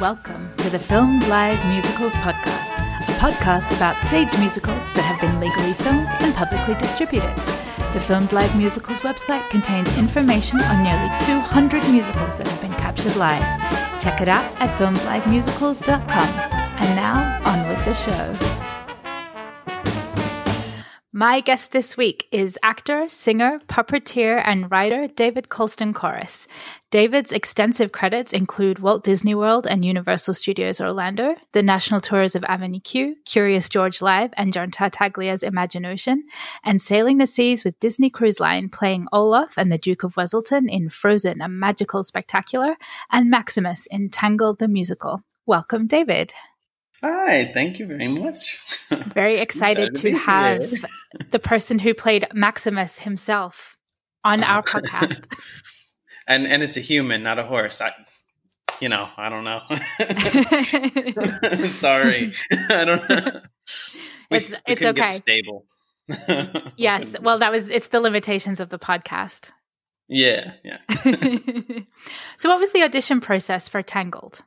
Welcome to the Filmed Live Musicals Podcast, a podcast about stage musicals that have been legally filmed and publicly distributed. The Filmed Live Musicals website contains information on nearly 200 musicals that have been captured live. Check it out at filmedlivemusicals.com. And now, on with the show. My guest this week is actor, singer, puppeteer, and writer David Colston Corris. David's extensive credits include Walt Disney World and Universal Studios Orlando, the national tours of Avenue Q, Curious George Live, and John Tartaglia's Imagination, and sailing the seas with Disney Cruise Line, playing Olaf and the Duke of Weselton in Frozen, a magical spectacular, and Maximus in Tangled the Musical. Welcome, David. Hi, thank you very much. Very excited, excited to, to have the person who played Maximus himself on our podcast. and and it's a human, not a horse. I, you know, I don't know. Sorry, I don't. know. We, it's it's okay. stable. yes. Well, that was it's the limitations of the podcast. Yeah, yeah. so, what was the audition process for Tangled?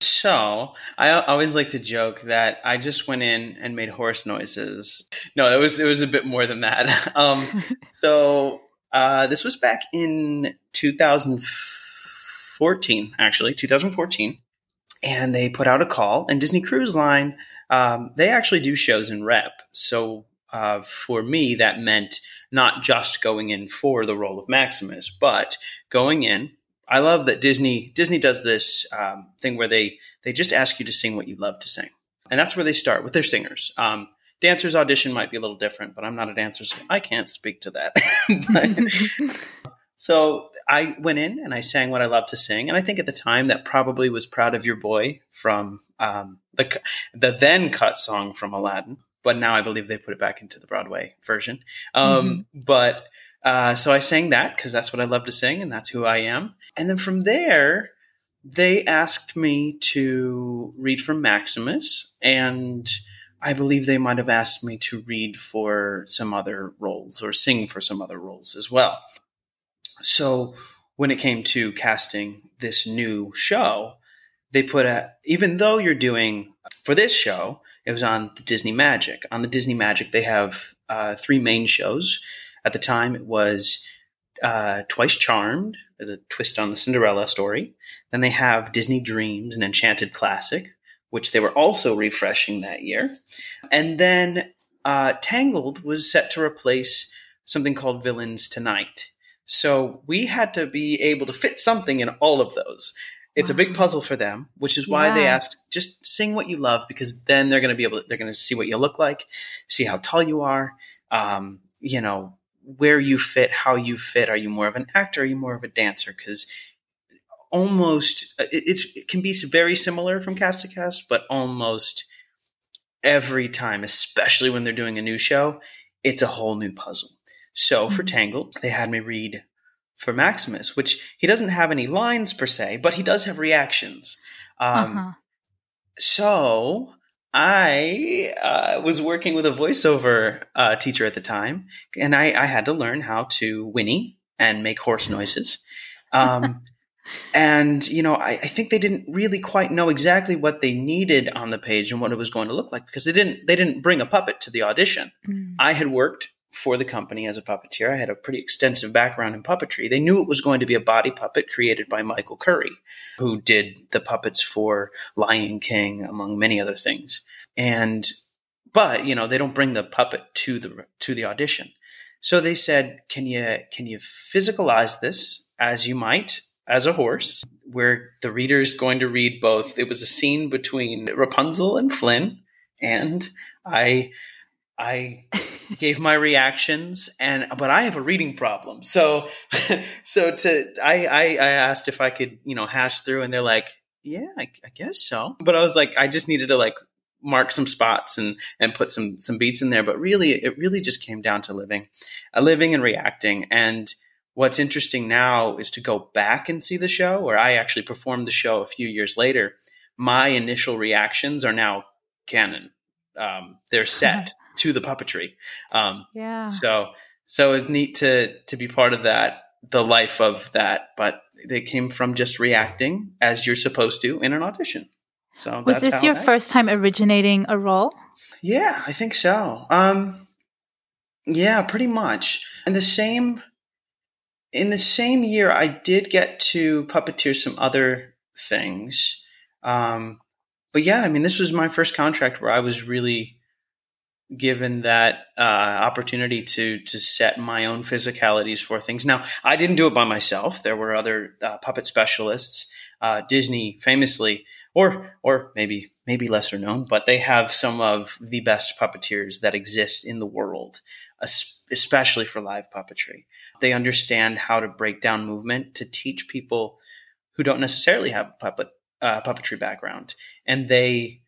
So I always like to joke that I just went in and made horse noises. No, it was it was a bit more than that. Um, so uh, this was back in 2014, actually 2014, and they put out a call. And Disney Cruise Line, um, they actually do shows in rep. So uh, for me, that meant not just going in for the role of Maximus, but going in I love that Disney Disney does this um, thing where they they just ask you to sing what you love to sing, and that's where they start with their singers. Um, dancers audition might be a little different, but I'm not a dancer, so I can't speak to that. but, so I went in and I sang what I love to sing, and I think at the time that probably was "Proud of Your Boy" from um, the the then cut song from Aladdin, but now I believe they put it back into the Broadway version. Um, mm-hmm. But uh, so I sang that because that's what I love to sing and that's who I am. And then from there, they asked me to read for Maximus, and I believe they might have asked me to read for some other roles or sing for some other roles as well. So when it came to casting this new show, they put a, even though you're doing for this show, it was on the Disney Magic. On the Disney Magic, they have uh, three main shows at the time, it was uh, Twice Charmed, as a twist on the Cinderella story. Then they have Disney Dreams, an Enchanted classic, which they were also refreshing that year. And then uh, Tangled was set to replace something called Villains Tonight. So we had to be able to fit something in all of those. It's wow. a big puzzle for them, which is why yeah. they asked just sing what you love because then they're going to be able to, they're going to see what you look like, see how tall you are, um, you know, where you fit, how you fit. Are you more of an actor? Are you more of a dancer? Because almost it, it can be very similar from cast to cast, but almost every time, especially when they're doing a new show, it's a whole new puzzle. So for mm-hmm. Tangled, they had me read for Maximus, which he doesn't have any lines per se, but he does have reactions. Um, uh-huh. So I uh, was working with a voiceover uh, teacher at the time, and I, I, had to learn how to whinny and make horse noises. Um, and you know, I, I, think they didn't really quite know exactly what they needed on the page and what it was going to look like because they didn't they didn't bring a puppet to the audition. Mm. I had worked for the company as a puppeteer. I had a pretty extensive background in puppetry. They knew it was going to be a body puppet created by Michael Curry, who did the puppets for Lion King, among many other things. And but you know they don't bring the puppet to the to the audition. So they said, "Can you can you physicalize this as you might as a horse?" Where the reader is going to read both. It was a scene between Rapunzel and Flynn, and I I gave my reactions and but I have a reading problem. So so to I, I, I asked if I could, you know, hash through and they're like, yeah, I, I, guess so. But I was like, I just needed to like mark some spots and and put some some beats in there. But really it really just came down to living. Uh, living and reacting. And what's interesting now is to go back and see the show, where I actually performed the show a few years later. My initial reactions are now canon. Um, they're set to the puppetry. Um, yeah. So so it's neat to to be part of that the life of that, but they came from just reacting as you're supposed to in an audition. So was this your I, first time originating a role? Yeah, I think so. Um, yeah, pretty much. And the same in the same year, I did get to puppeteer some other things. Um, but yeah, I mean, this was my first contract where I was really given that uh, opportunity to to set my own physicalities for things. Now, I didn't do it by myself. There were other uh, puppet specialists. Uh, Disney famously, or or maybe maybe lesser known, but they have some of the best puppeteers that exist in the world, especially for live puppetry. They understand how to break down movement to teach people who don't necessarily have puppet uh, puppetry background, and they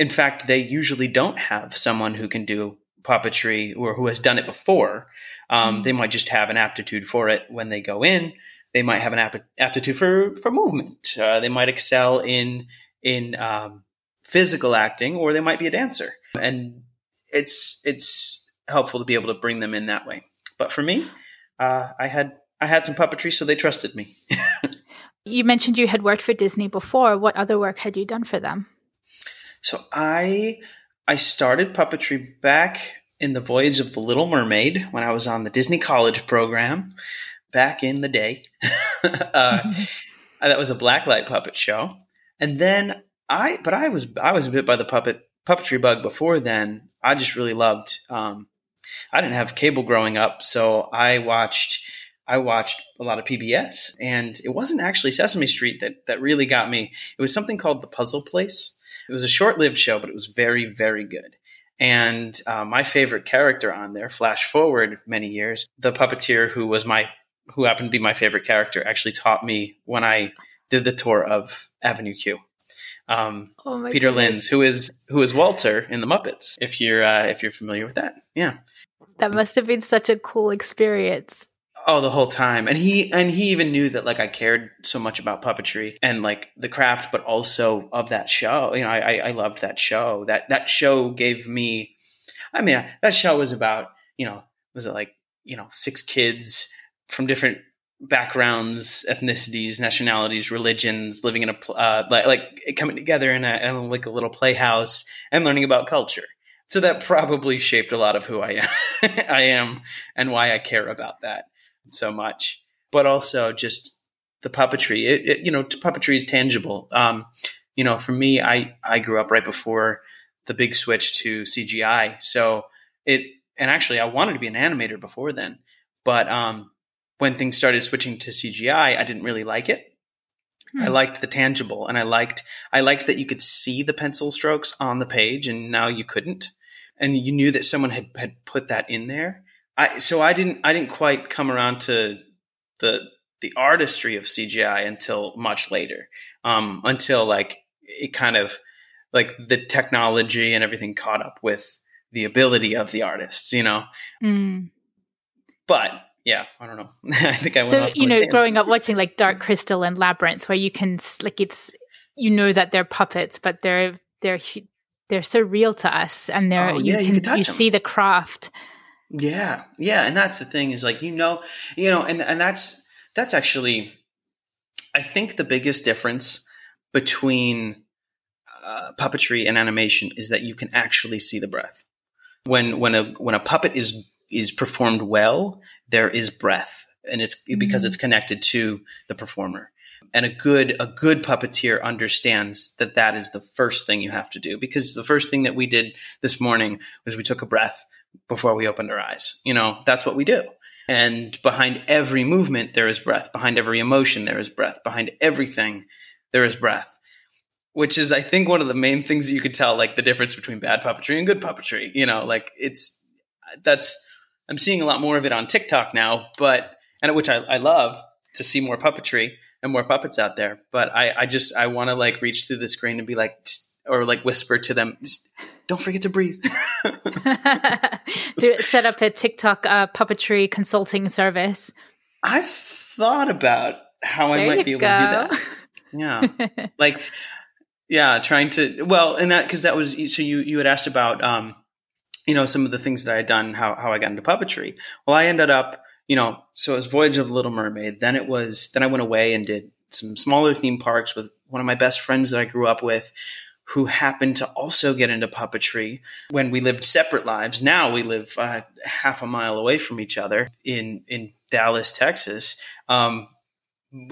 in fact, they usually don't have someone who can do puppetry or who has done it before. Um, mm-hmm. They might just have an aptitude for it when they go in. They might have an ap- aptitude for for movement. Uh, they might excel in in um, physical acting, or they might be a dancer. And it's it's helpful to be able to bring them in that way. But for me, uh, I had I had some puppetry, so they trusted me. you mentioned you had worked for Disney before. What other work had you done for them? So I I started puppetry back in the Voyage of the Little Mermaid when I was on the Disney College program back in the day. uh, that was a blacklight puppet show, and then I but I was I was bit by the puppet puppetry bug before then. I just really loved. Um, I didn't have cable growing up, so I watched. I watched a lot of PBS, and it wasn't actually Sesame Street that that really got me. It was something called The Puzzle Place, it was a short lived show, but it was very, very good. And uh, my favorite character on there, flash forward many years, the puppeteer who was my, who happened to be my favorite character, actually taught me when I did the tour of Avenue Q. Um, oh Peter Linz, who is who is Walter in the Muppets. If you're uh, if you're familiar with that, yeah, that must have been such a cool experience. Oh, the whole time. And he and he even knew that like I cared so much about puppetry and like the craft, but also of that show. You know, I I loved that show. That that show gave me I mean, that show was about, you know, was it like, you know, six kids from different backgrounds, ethnicities, nationalities, religions, living in a uh, like, like coming together in a in like a little playhouse and learning about culture. So that probably shaped a lot of who I am, I am, and why I care about that so much, but also just the puppetry. It, it, you know, puppetry is tangible. Um, you know, for me, I I grew up right before the big switch to CGI, so it and actually I wanted to be an animator before then, but um, when things started switching to CGI, I didn't really like it. Hmm. I liked the tangible, and I liked I liked that you could see the pencil strokes on the page, and now you couldn't, and you knew that someone had had put that in there. I so I didn't I didn't quite come around to the the artistry of CGI until much later. Um, until like it kind of like the technology and everything caught up with the ability of the artists, you know. Mm. But yeah, I don't know. I think I went so you know, growing up watching like Dark Crystal and Labyrinth, where you can like it's you know that they're puppets, but they're they're they're so real to us, and they're oh, you yeah, can you, you see the craft yeah, yeah, and that's the thing is like you know, you know, and and that's that's actually, I think the biggest difference between uh, puppetry and animation is that you can actually see the breath. When when a when a puppet is is performed well, there is breath, and it's because it's connected to the performer and a good a good puppeteer understands that that is the first thing you have to do. Because the first thing that we did this morning was we took a breath before we opened our eyes. You know that's what we do. And behind every movement there is breath. Behind every emotion there is breath. Behind everything there is breath. Which is i think one of the main things that you could tell like the difference between bad puppetry and good puppetry you know like it's that's i'm seeing a lot more of it on tiktok now but and which i, I love to see more puppetry and more puppets out there. But I, I just I want to like reach through the screen and be like, or like whisper to them, don't forget to breathe. Do set up a TikTok uh, puppetry consulting service. I've thought about how there I might be able go. to do that. Yeah, like yeah, trying to well, and that because that was so you you had asked about um you know some of the things that I had done how how I got into puppetry. Well, I ended up you know, so it was Voyage of Little Mermaid. Then it was, then I went away and did some smaller theme parks with one of my best friends that I grew up with who happened to also get into puppetry when we lived separate lives. Now we live uh, half a mile away from each other in, in Dallas, Texas. Um,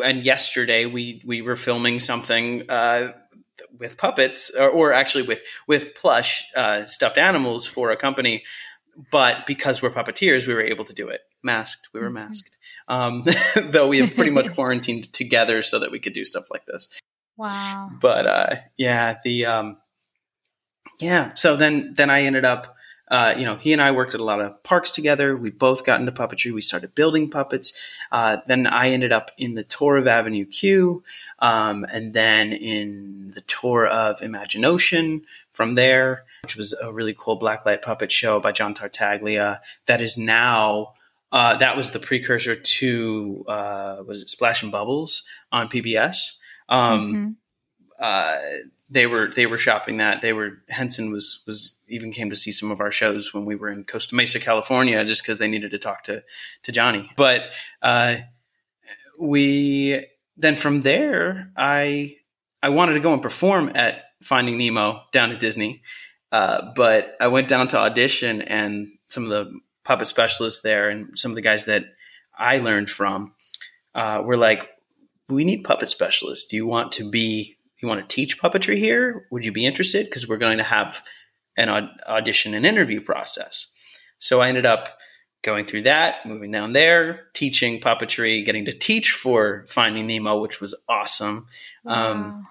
and yesterday we, we were filming something, uh, with puppets or, or, actually with, with plush, uh, stuffed animals for a company. But because we're puppeteers, we were able to do it masked. We were mm-hmm. masked, um, though we have pretty much quarantined together so that we could do stuff like this. Wow. But uh, yeah, the um, yeah. So then then I ended up. Uh, you know, he and I worked at a lot of parks together. We both got into puppetry. We started building puppets. Uh, then I ended up in the tour of Avenue Q, um, and then in the tour of Imagination from there, which was a really cool blacklight puppet show by John Tartaglia that is now uh, that was the precursor to uh, was it Splash and Bubbles on PBS. Um, mm-hmm. uh, they were they were shopping that. They were Henson was was even came to see some of our shows when we were in Costa Mesa, California, just because they needed to talk to to Johnny. But uh, we then from there, I I wanted to go and perform at Finding Nemo down at Disney. Uh, but I went down to audition, and some of the puppet specialists there and some of the guys that I learned from uh, were like, we need puppet specialists. Do you want to be, you want to teach puppetry here? Would you be interested? Because we're going to have an audition and interview process. So I ended up going through that, moving down there, teaching puppetry, getting to teach for Finding Nemo, which was awesome. Wow. Um,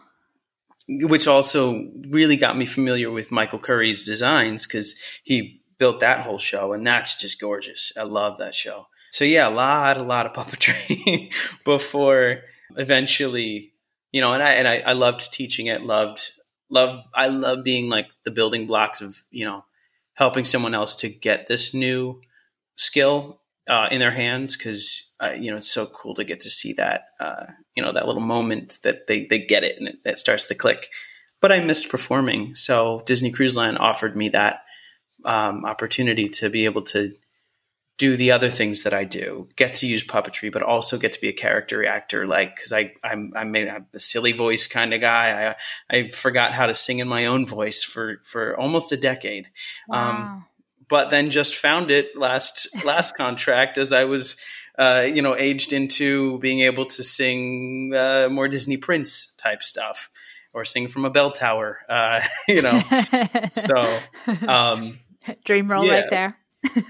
which also really got me familiar with Michael Curry's designs because he built that whole show, and that's just gorgeous. I love that show. So yeah, a lot, a lot of puppetry before eventually, you know, and I and I, I loved teaching it. Loved, love I love being like the building blocks of you know helping someone else to get this new skill uh, in their hands because uh, you know it's so cool to get to see that uh, you know that little moment that they they get it and it, it starts to click. But I missed performing, so Disney Cruise Line offered me that um, opportunity to be able to do the other things that I do, get to use puppetry, but also get to be a character actor. Like, because I I'm I'm a silly voice kind of guy. I I forgot how to sing in my own voice for for almost a decade. Um, wow. Um, but then just found it last last contract as I was. Uh, you know, aged into being able to sing uh, more Disney Prince type stuff, or sing from a bell tower. Uh, you know, so um, Dream role yeah. right there.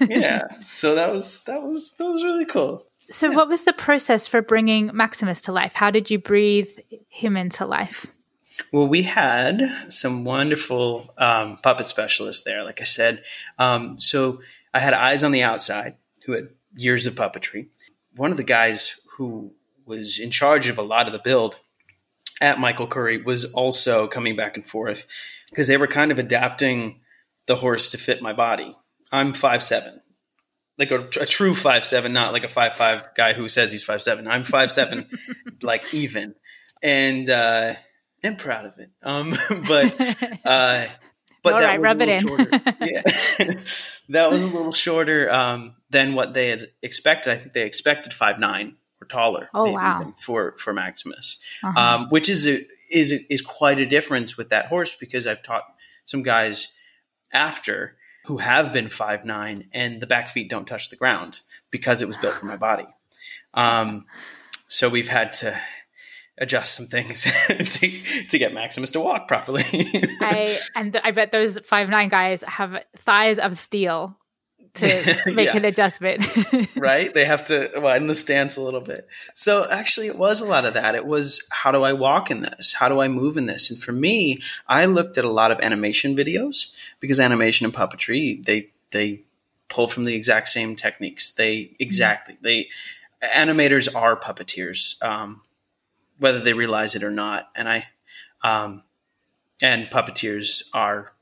yeah. So that was that was that was really cool. So yeah. what was the process for bringing Maximus to life? How did you breathe him into life? Well, we had some wonderful um, puppet specialists there, like I said. Um, so I had eyes on the outside who had years of puppetry. One of the guys who was in charge of a lot of the build at Michael Curry was also coming back and forth because they were kind of adapting the horse to fit my body. I'm five seven, like a, a true five seven, not like a five five guy who says he's five seven. I'm five seven, like even, and uh, I'm proud of it. Um, but uh, but All that right, was rub a it in. yeah, that was a little shorter um, than what they had expected. I think they expected five nine or taller. Oh wow! For for Maximus, uh-huh. um, which is a, is a, is quite a difference with that horse because I've taught some guys after who have been five nine and the back feet don't touch the ground because it was built for my body. Um, so we've had to adjust some things to, to get Maximus to walk properly. I and th- I bet those five nine guys have thighs of steel to make yeah. an adjustment. right? They have to widen the stance a little bit. So actually, it was a lot of that. It was how do I walk in this? How do I move in this? And for me, I looked at a lot of animation videos because animation and puppetry they they pull from the exact same techniques. They exactly mm-hmm. they animators are puppeteers, um, whether they realize it or not. And I um, and puppeteers are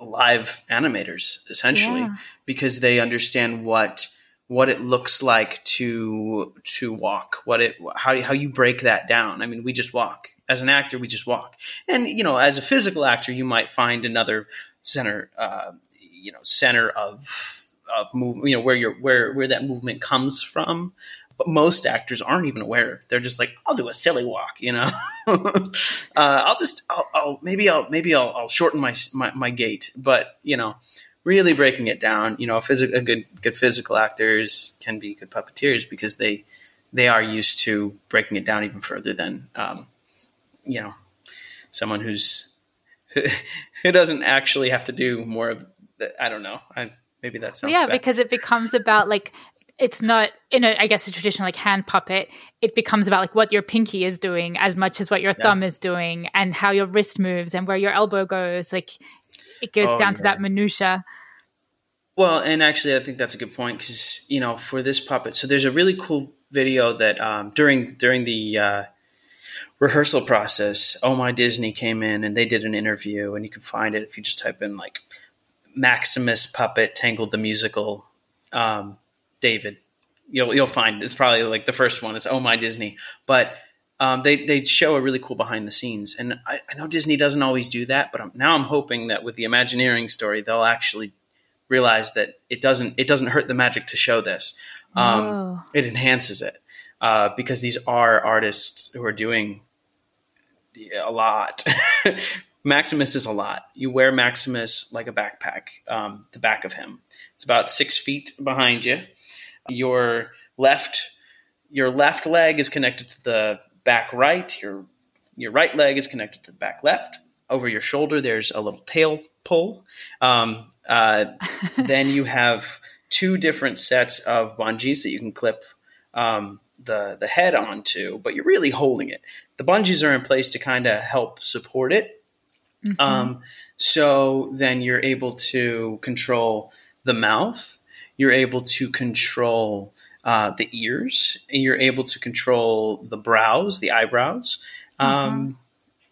live animators essentially yeah. because they understand what what it looks like to to walk what it how, how you break that down i mean we just walk as an actor we just walk and you know as a physical actor you might find another center uh, you know center of of move, you know, where you're where where that movement comes from. But most actors aren't even aware. They're just like, I'll do a silly walk, you know. uh, I'll just, I'll, I'll, maybe I'll maybe I'll, I'll shorten my, my my gait, but you know, really breaking it down. You know, a, phys- a good good physical actors can be good puppeteers because they they are used to breaking it down even further than um, you know someone who's who doesn't actually have to do more of I don't know. I, maybe that sounds yeah bad. because it becomes about like it's not in a I guess a traditional like hand puppet. It becomes about like what your pinky is doing as much as what your Yeah. thumb is doing and how your wrist moves and where your elbow goes. Like it goes Oh, down to yeah. that minutia. Well, and actually, I think that's a good point because you know, for this puppet, so there's a really cool video that um, during during the uh, rehearsal process, Oh My Disney came in and they did an interview, and you can find it if you just type in like Maximus puppet Tangled the musical, um, David. You'll you'll find it's probably like the first one. It's Oh My Disney, but um, they they show a really cool behind the scenes, and I, I know Disney doesn't always do that, but I'm, now I'm hoping that with the Imagineering story, they'll actually realize that it doesn't it doesn't hurt the magic to show this. Um, Oh. It enhances it uh, because these are artists who are doing a lot. Maximus is a lot. You wear Maximus like a backpack. Um, the back of him. It's about six feet behind you. Your left your left leg is connected to the back right. Your your right leg is connected to the back left. Over your shoulder, there's a little tail pull. Um, uh, then you have two different sets of bungees that you can clip um, the the head onto, but you're really holding it. The bungees are in place to kind of help support it. Um, so then you're able to control the mouth. You're able to control uh, the ears. And you're able to control the brows, the eyebrows. Um,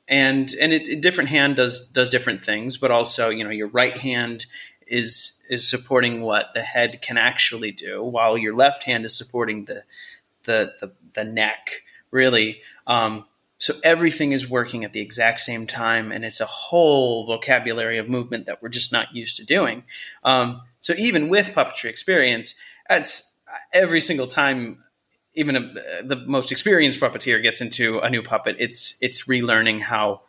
and and it, a different hand does does different things, but also you know your right hand is is supporting what the head can actually do, while your left hand is supporting the the the, the neck really. Um, so everything is working at the exact same time, and it's a whole vocabulary of movement that we're just not used to doing. Um, so even with puppetry experience, that's every single time. Even a, the most experienced puppeteer gets into a new puppet, it's it's relearning how,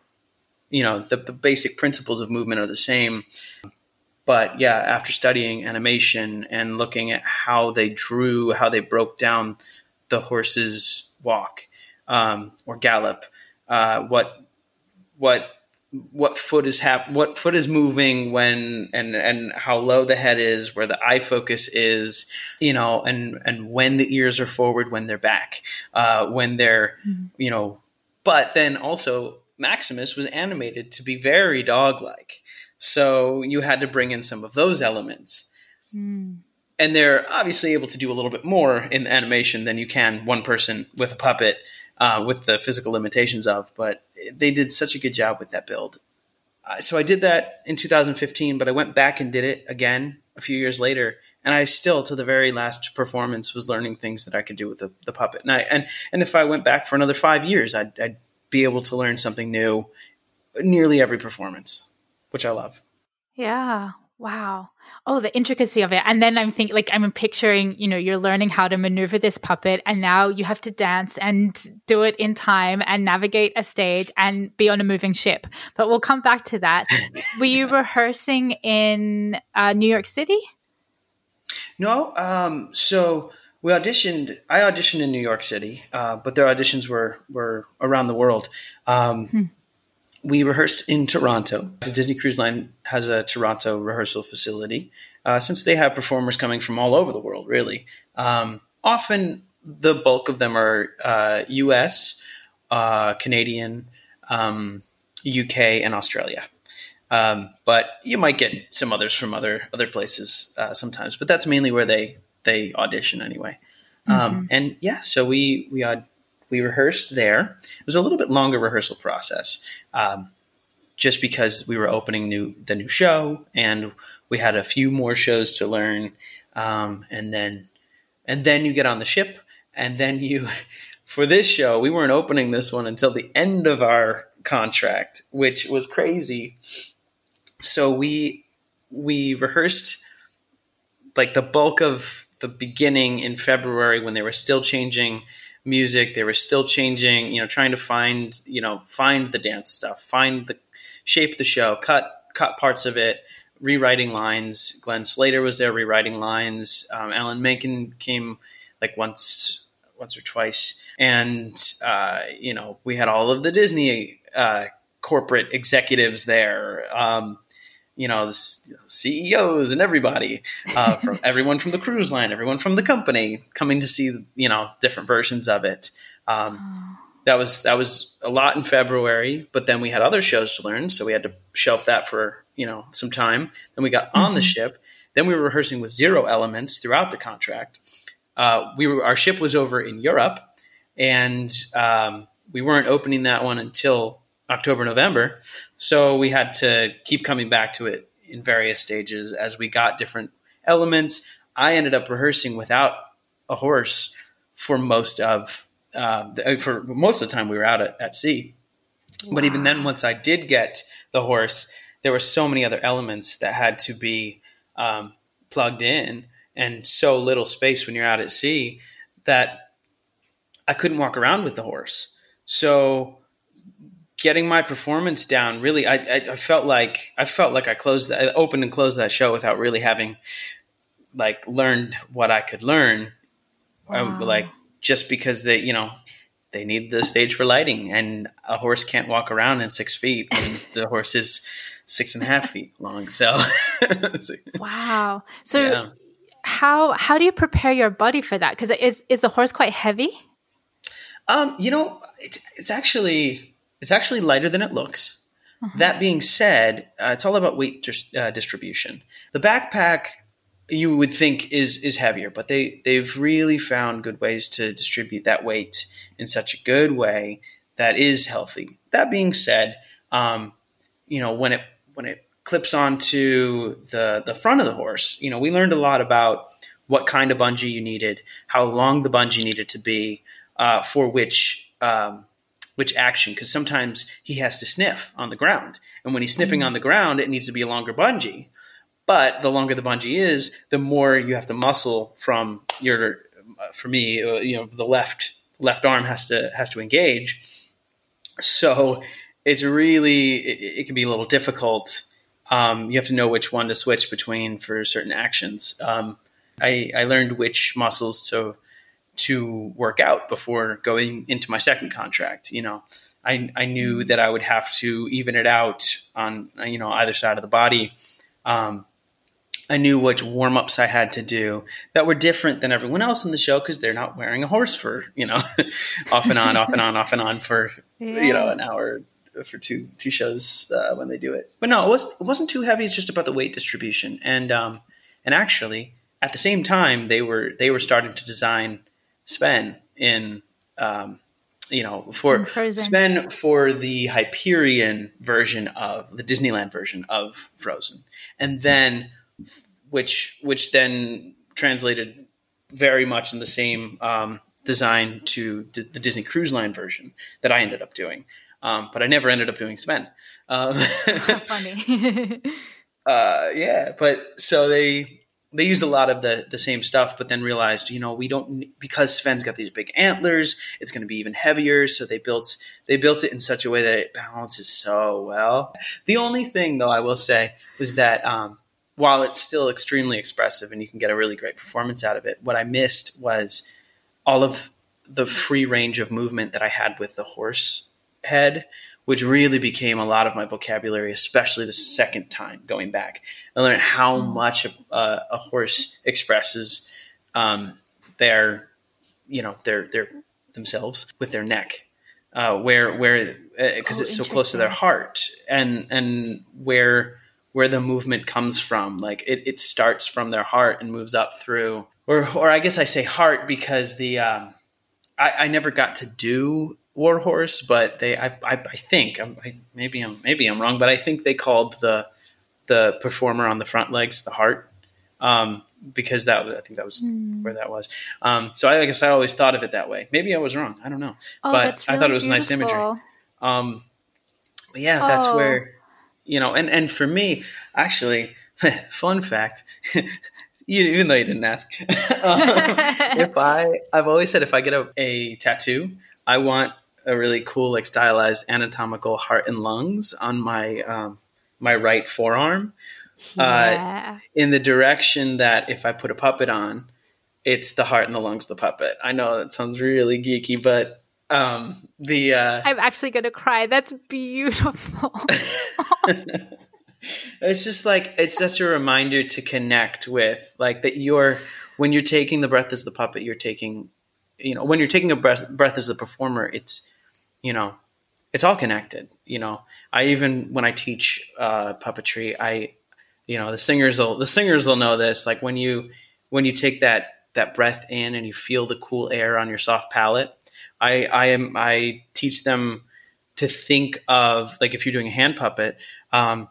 you know, the, the basic principles of movement are the same. But yeah, after studying animation and looking at how they drew, how they broke down the horse's walk um, or gallop, uh, what what what foot is hap- what foot is moving when and and how low the head is, where the eye focus is, you know, and and when the ears are forward, when they're back, uh, when they're you know, but then also Maximus was animated to be very dog like, so you had to bring in some of those elements. Mm. and they're obviously able to do a little bit more in animation than you can one person with a puppet uh, with the physical limitations of but they did such a good job with that build. Uh, so i did that in 2015 but i went back and did it again a few years later and i still to the very last performance was learning things that i could do with the, the puppet. And, I, and and if i went back for another five years I'd, I'd be able to learn something new nearly every performance which i love. Yeah. Wow. Oh, the intricacy of it. And then I'm thinking, like, I'm picturing, you know, you're learning how to maneuver this puppet, and now you have to dance and do it in time and navigate a stage and be on a moving ship. But we'll come back to that. Were you rehearsing in uh, New York City? No, um, so we auditioned. I auditioned in New York City, uh, but their auditions were were around the world. Um, We rehearsed in Toronto. Disney Cruise Line has a Toronto rehearsal facility. Uh, since they have performers coming from all over the world, really. Um, often the bulk of them are uh, U.S., uh, Canadian, um, UK, and Australia. Um, but you might get some others from other other places uh, sometimes. But that's mainly where they they audition anyway. Um, and yeah, so we we aud- we rehearsed there. It was a little bit longer rehearsal process, um, just because we were opening new the new show, and we had a few more shows to learn, um, and then and then you get on the ship, and then you for this show we weren't opening this one until the end of our contract, which was crazy. So we we rehearsed like the bulk of the beginning in February when they were still changing music, they were still changing, you know, trying to find, you know, find the dance stuff, find the shape the show, cut cut parts of it, rewriting lines. Glenn Slater was there rewriting lines. Um, Alan Menken came like once once or twice, and uh, you know we had all of the Disney uh, corporate executives there. Um, you know, the CEOs and everybody, uh, from everyone from the cruise line, everyone from the company coming to see, you know, different versions of it. Um, oh. That was that was a lot in February, but then we had other shows to learn, so we had to shelf that for you know some time. Then we got on mm-hmm. the ship. Then we were rehearsing with zero elements throughout the contract. Uh, we were our ship was over in Europe, and um, we weren't opening that one until October, November. So we had to keep coming back to it in various stages as we got different elements. I ended up rehearsing without a horse for most of uh, the, for most of the time we were out at, at sea. Wow. But even then, once I did get the horse, there were so many other elements that had to be um, plugged in, and so little space when you're out at sea that I couldn't walk around with the horse. So getting my performance down really I, I, I, felt like i felt like i closed that I opened and closed that show without really having like learned what i could learn. Wow. like just because they you know they need the stage for lighting and a horse can't walk around in six feet when the horse is six and a half feet long so. Wow. So yeah. how how do you prepare your body for that? Because is is the horse quite heavy? Um you know it's it's actually it's actually lighter than it looks. Uh-huh. That being said, uh, it's all about weight dis- uh, distribution. The backpack you would think is is heavier, but they they've really found good ways to distribute that weight in such a good way that is healthy. That being said, um, you know when it when it clips onto the the front of the horse, you know we learned a lot about what kind of bungee you needed, how long the bungee needed to be uh, for which um, which action? Because sometimes he has to sniff on the ground. And when he's sniffing on the ground it needs to be a longer bungee. But the longer the bungee is the more you have to muscle from your uh, for me uh, you know the left left arm has to has to engage. So it's really it, it can be a little difficult. Um, you have to know which one to switch between for certain actions. Um, I, I learned which muscles to to work out before going into my second contract. You know, I, I knew that I would have to even it out on, you know, either side of the body. Um, I knew which warm ups I had to do that were different than everyone else in the show because they're not wearing a horse for, you know, off and on, off and on, off and on for, yeah. you know, an hour for two two shows uh, when they do it. But no, it was it wasn't too heavy. It's just about the weight distribution, and um, and actually at the same time they were they were starting to design Sven in um, you know for Sven for the Hyperion version of the Disneyland version of Frozen, and then which which then translated very much in the same um, design to d- the Disney Cruise Line version that I ended up doing. Um, but I never ended up doing Sven. Um, funny. uh, yeah, but so they they used a lot of the the same stuff, but then realized, you know, we don't because Sven's got these big antlers, it's going to be even heavier. So they built they built it in such a way that it balances so well. The only thing, though, I will say was that um, while it's still extremely expressive and you can get a really great performance out of it, what I missed was all of the free range of movement that I had with the horse head which really became a lot of my vocabulary, especially the second time going back. I learned how mm. much a, a horse expresses um, their, you know, their their themselves with their neck, uh, where where because uh, oh, it's so close to their heart, and and where where the movement comes from. Like it, it starts from their heart and moves up through, or or I guess I say heart because the um, I, I never got to do Warhorse, but they I, I, I think I, maybe I'm maybe I'm wrong, but I think they called the the performer on the front legs the heart um, because that I think that was mm. where that was. Um, so I, I, guess I always thought of it that way. Maybe I was wrong. I don't know, oh, but really I thought it was beautiful. nice imagery. Um, but yeah, oh. that's where you know, and and for me, actually, fun fact. even though you didn't ask. um, if I, I've always said if I get a, a tattoo, I want a really cool, like stylized anatomical heart and lungs on my um, my right forearm, uh, yeah. uh, in the direction that if I put a puppet on, it's the heart and the lungs of the puppet. I know that sounds really geeky, but um, the uh, I'm actually gonna cry. That's beautiful. it's just like it's such a reminder to connect with like that you're when you're taking the breath as the puppet you're taking you know when you're taking a breath breath as the performer it's you know it's all connected you know i even when i teach uh, puppetry i you know the singers will the singers will know this like when you when you take that that breath in and you feel the cool air on your soft palate i i am i teach them to think of like if you're doing a hand puppet um,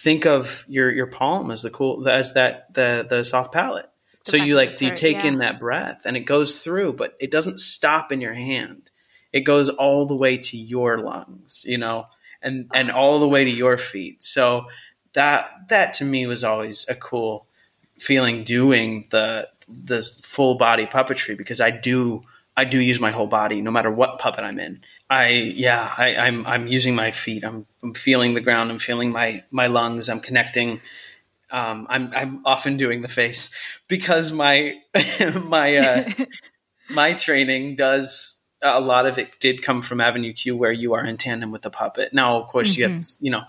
think of your your palm as the cool as that the the soft palate. The so you like you take yeah. in that breath and it goes through, but it doesn't stop in your hand. It goes all the way to your lungs, you know, and and all the way to your feet. So that that to me was always a cool feeling doing the the full body puppetry because I do I do use my whole body, no matter what puppet I'm in. I yeah, I, am I'm, I'm using my feet. I'm, I'm feeling the ground. I'm feeling my my lungs. I'm connecting. Um, I'm I'm often doing the face because my my uh, my training does a lot of it did come from Avenue Q where you are in tandem with the puppet. Now, of course, mm-hmm. you have to mm-hmm. you know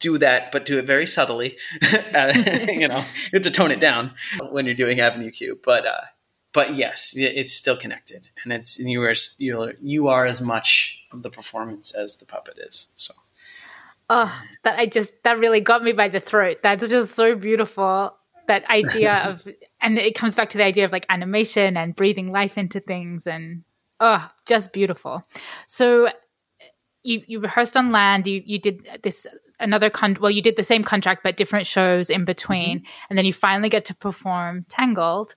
do that, but do it very subtly. uh, you know, you have to tone it down when you're doing Avenue Q. But uh, but yes, it's still connected, and it's you are you you are as much of the performance as the puppet is. So, oh, that I just that really got me by the throat. That's just so beautiful. That idea of, and it comes back to the idea of like animation and breathing life into things, and oh, just beautiful. So, you you rehearsed on land. You you did this another con well you did the same contract but different shows in between mm-hmm. and then you finally get to perform tangled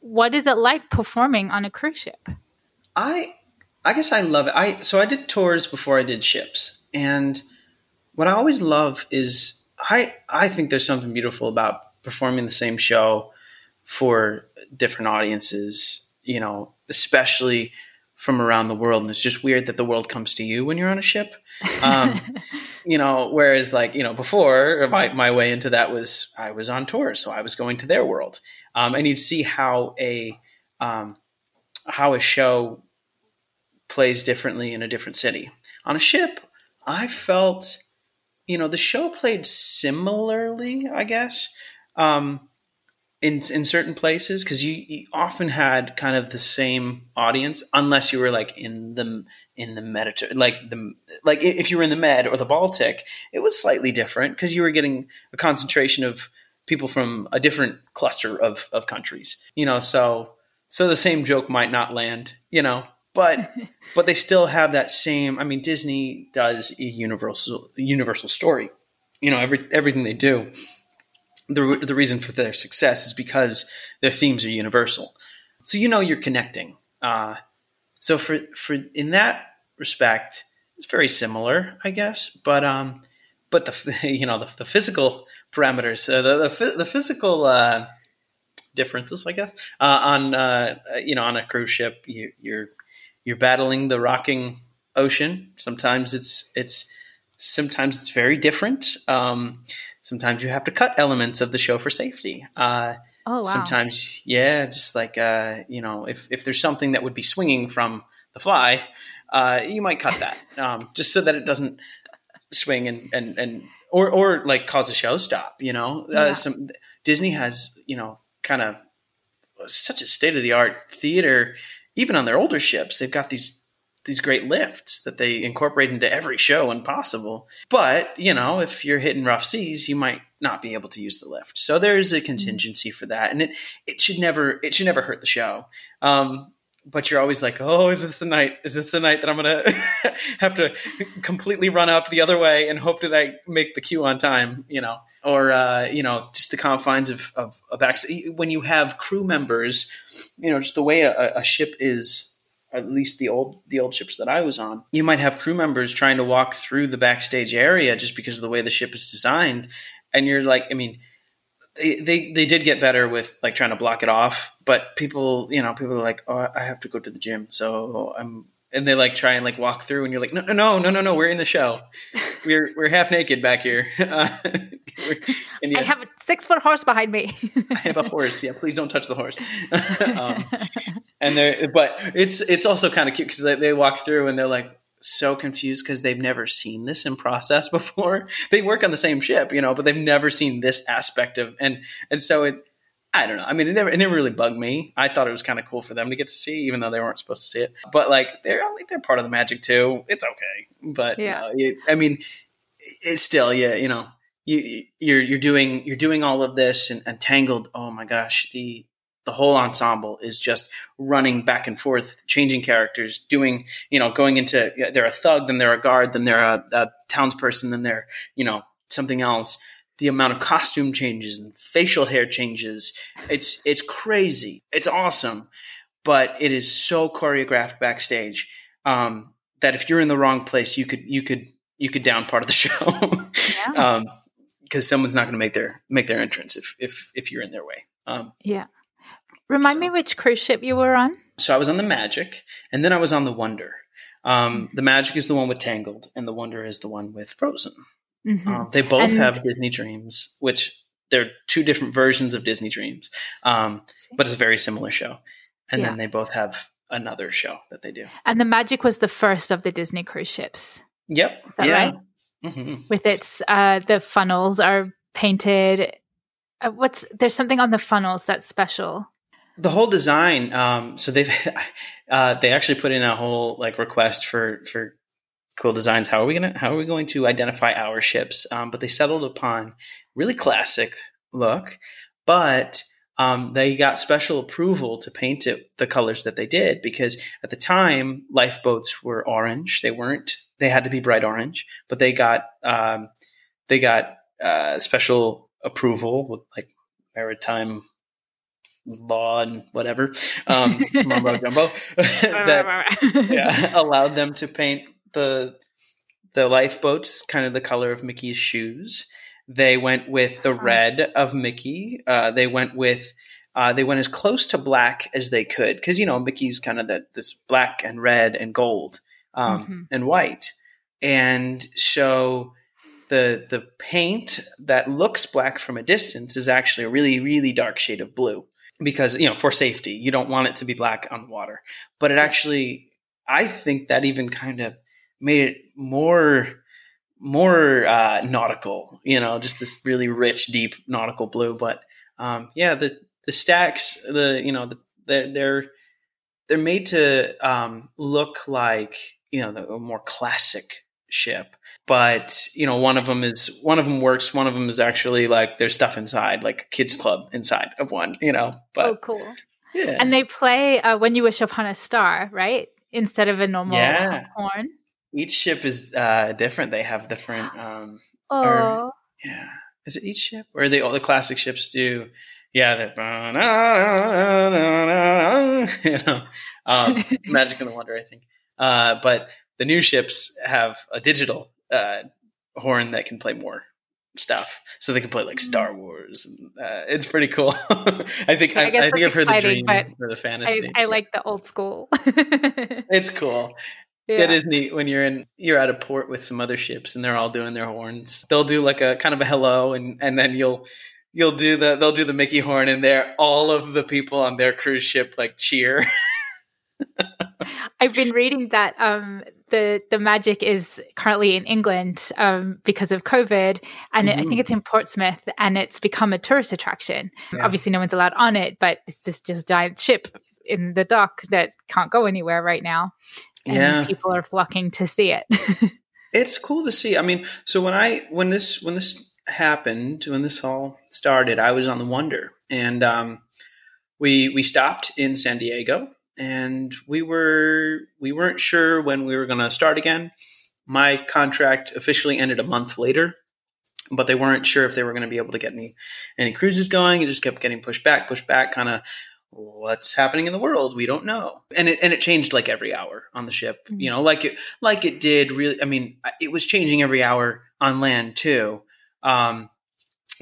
what is it like performing on a cruise ship? I I guess I love it. I so I did tours before I did ships, and what I always love is I I think there's something beautiful about performing the same show for different audiences. You know, especially from around the world, and it's just weird that the world comes to you when you're on a ship. Um, you know, whereas like you know before my my way into that was I was on tour, so I was going to their world um, and you'd see how a um, how a show plays differently in a different city. On a ship, I felt, you know, the show played similarly, I guess, um, in in certain places because you, you, often had kind of the same audience, unless you were like in the in the Mediterranean, like the like if you were in the Med or the Baltic, it was slightly different because you were getting a concentration of people from a different cluster of, of countries, you know, so, so the same joke might not land, you know, but, but they still have that same, I mean, Disney does a universal, universal story, you know, every, everything they do. The, the reason for their success is because their themes are universal. So, you know, you're connecting. Uh, so for, for, in that respect, it's very similar, I guess, but, um, but the you know the, the physical parameters, uh, the the, the physical uh, differences, I guess, uh, on uh, you know on a cruise ship, you, you're you're battling the rocking ocean. Sometimes it's it's sometimes it's very different. Um, sometimes you have to cut elements of the show for safety. Uh, oh wow! Sometimes, yeah, just like uh, you know, if if there's something that would be swinging from the fly, uh, you might cut that um, just so that it doesn't swing and and and or or like cause a show stop. You know, uh, yeah. uh, some Disney has you know kind of such a state of the art theater. Even on their older ships, they've got these these great lifts that they incorporate into every show when possible. But you know, if you're hitting rough seas, you might not be able to use the lift. So there's a mm-hmm. contingency for that, and it it should never it should never hurt the show. Um, but you're always like, oh, is this the night? Is this the night that I'm gonna have to completely run up the other way and hope that I make the cue on time? You know, or uh, you know, just the confines of of a back. When you have crew members, you know, just the way a, a ship is. At least the old the old ships that I was on, you might have crew members trying to walk through the backstage area just because of the way the ship is designed, and you're like, I mean, they, they they did get better with like trying to block it off, but people, you know, people are like, "Oh, I have to go to the gym, so I'm," and they like try and like walk through, and you're like, "No, no, no, no, no, no, we're in the show, we're we're half naked back here." Uh, yeah, I have a six foot horse behind me. I have a horse. Yeah, please don't touch the horse. um, and they're, but it's it's also kind of cute because they, they walk through and they're like, so confused because they've never seen this in process before. They work on the same ship, you know, but they've never seen this aspect of and and so it I don't know. I mean, it never it never really bugged me. I thought it was kind of cool for them to get to see, even though they weren't supposed to see it. But like they're like they're part of the magic too. It's okay. But yeah, uh, it, I mean, it's still yeah, you know. You, you're you're doing you're doing all of this and, and tangled. Oh my gosh, the the whole ensemble is just running back and forth, changing characters, doing, you know, going into, they're a thug, then they're a guard, then they're a, a townsperson, then they're, you know, something else. The amount of costume changes and facial hair changes, it's, it's crazy. It's awesome. But it is so choreographed backstage um, that if you're in the wrong place, you could, you could, you could down part of the show. yeah. um, because someone's not going to make their make their entrance if if if you're in their way. Um, yeah. Remind so. me which cruise ship you were on. So I was on the Magic, and then I was on the Wonder. Um, the Magic is the one with Tangled, and the Wonder is the one with Frozen. Mm-hmm. Um, they both and- have Disney Dreams, which they're two different versions of Disney Dreams, um, but it's a very similar show. And yeah. then they both have another show that they do. And the Magic was the first of the Disney cruise ships. Yep. Is that yeah. right? Mm-hmm. With its uh, the funnels are painted. Uh, what's there's something on the funnels that's special the whole design um, so they uh, they actually put in a whole like request for for cool designs. How are we gonna how are we going to identify our ships? Um, but they settled upon really classic look but um, they got special approval to paint it the colors that they did because at the time lifeboats were orange. They weren't they had to be bright orange but they got um, they got uh, special approval with like maritime law and whatever um, mumbo jumbo that yeah, allowed them to paint the the lifeboats kind of the color of Mickey's shoes. They went with the red of Mickey. Uh, they went with uh, they went as close to black as they could because you know Mickey's kind of that this black and red and gold um, mm-hmm. and white, and so the the paint that looks black from a distance is actually a really really dark shade of blue because you know for safety you don't want it to be black on water but it actually i think that even kind of made it more more uh, nautical you know just this really rich deep nautical blue. But um, yeah the the stacks the you know the, the they're they're made to um, look like you know the more classic ship. But you know one of them is one of them works one of them is actually like there's stuff inside like a kids club inside of one you know but oh cool. Yeah. And they play uh, when you wish upon a star right? Instead of a normal yeah. horn each ship is uh different they have different um oh or, yeah is it each ship or they all the classic ships do yeah that you know um magic and the wonder i think uh but the new ships have a digital uh, horn that can play more stuff, so they can play like mm. Star Wars. Uh, it's pretty cool. I think I, I, I think I've heard the dream or the fantasy. I, I like the old school. it's cool. Yeah. It is neat when you're in you're at a port with some other ships and they're all doing their horns. They'll do like a kind of a hello and and then you'll you'll do the they'll do the Mickey horn and there all of the people on their cruise ship like cheer. I've been reading that um, the the magic is currently in England um, because of COVID, and mm-hmm. it, I think mm-hmm. it's in Portsmouth, and it's become a tourist attraction. Yeah. Obviously, no one's allowed on it, but it's this just giant ship in the dock that can't go anywhere right now. And yeah, people are flocking to see it. it's cool to see. I mean, so when I when this when this happened, when this all started, I was on the Wonder, and um, we we stopped in San Diego and we were we weren't sure when we were going to start again. My contract officially ended a month later, but they weren't sure if they were going to be able to get any any cruises going. It just kept getting pushed back, pushed back, kind of what's happening in the world we don't know and it and it changed like every hour on the ship mm-hmm. you know like it like it did really i mean it was changing every hour on land too um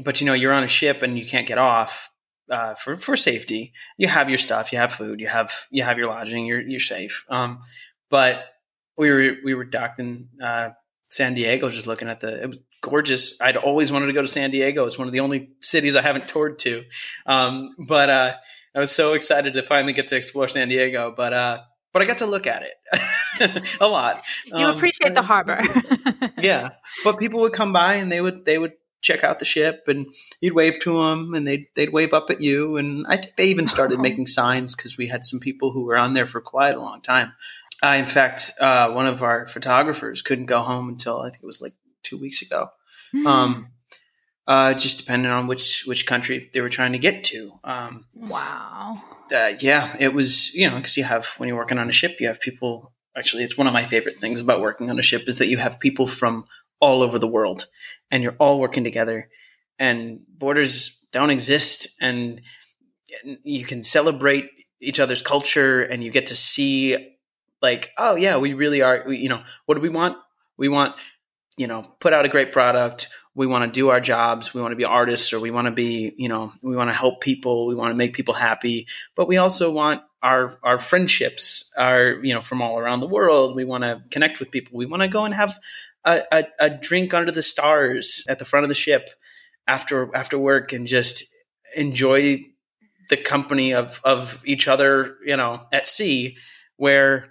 but you know, you're on a ship and you can't get off uh, for for safety. You have your stuff, you have food, you have you have your lodging, you're you're safe. Um, but we were we were docked in uh, San Diego, just looking at the. It was gorgeous. I'd always wanted to go to San Diego. It's one of the only cities I haven't toured to. Um, but uh, I was so excited to finally get to explore San Diego. But uh, but I got to look at it a lot. You um, appreciate the harbor. yeah, but people would come by and they would they would check out the ship and you'd wave to them and they'd they'd wave up at you and I think they even started oh. making signs because we had some people who were on there for quite a long time. Uh, in fact, uh, one of our photographers couldn't go home until I think it was like two weeks ago. Mm. Um, uh, just depending on which which country they were trying to get to. Um, wow. Uh, yeah, it was you know because you have when you're working on a ship, you have people. Actually, it's one of my favorite things about working on a ship is that you have people from all over the world, and you're all working together, and borders don't exist, and you can celebrate each other's culture, and you get to see like, oh yeah, we really are. We, you know, what do we want? We want you know put out a great product we want to do our jobs we want to be artists or we want to be you know we want to help people we want to make people happy. But we also want our our friendships are you know from all around the world. We want to connect with people. We want to go and have a, a, a, drink under the stars at the front of the ship after after work and just enjoy the company of of each other you know at sea where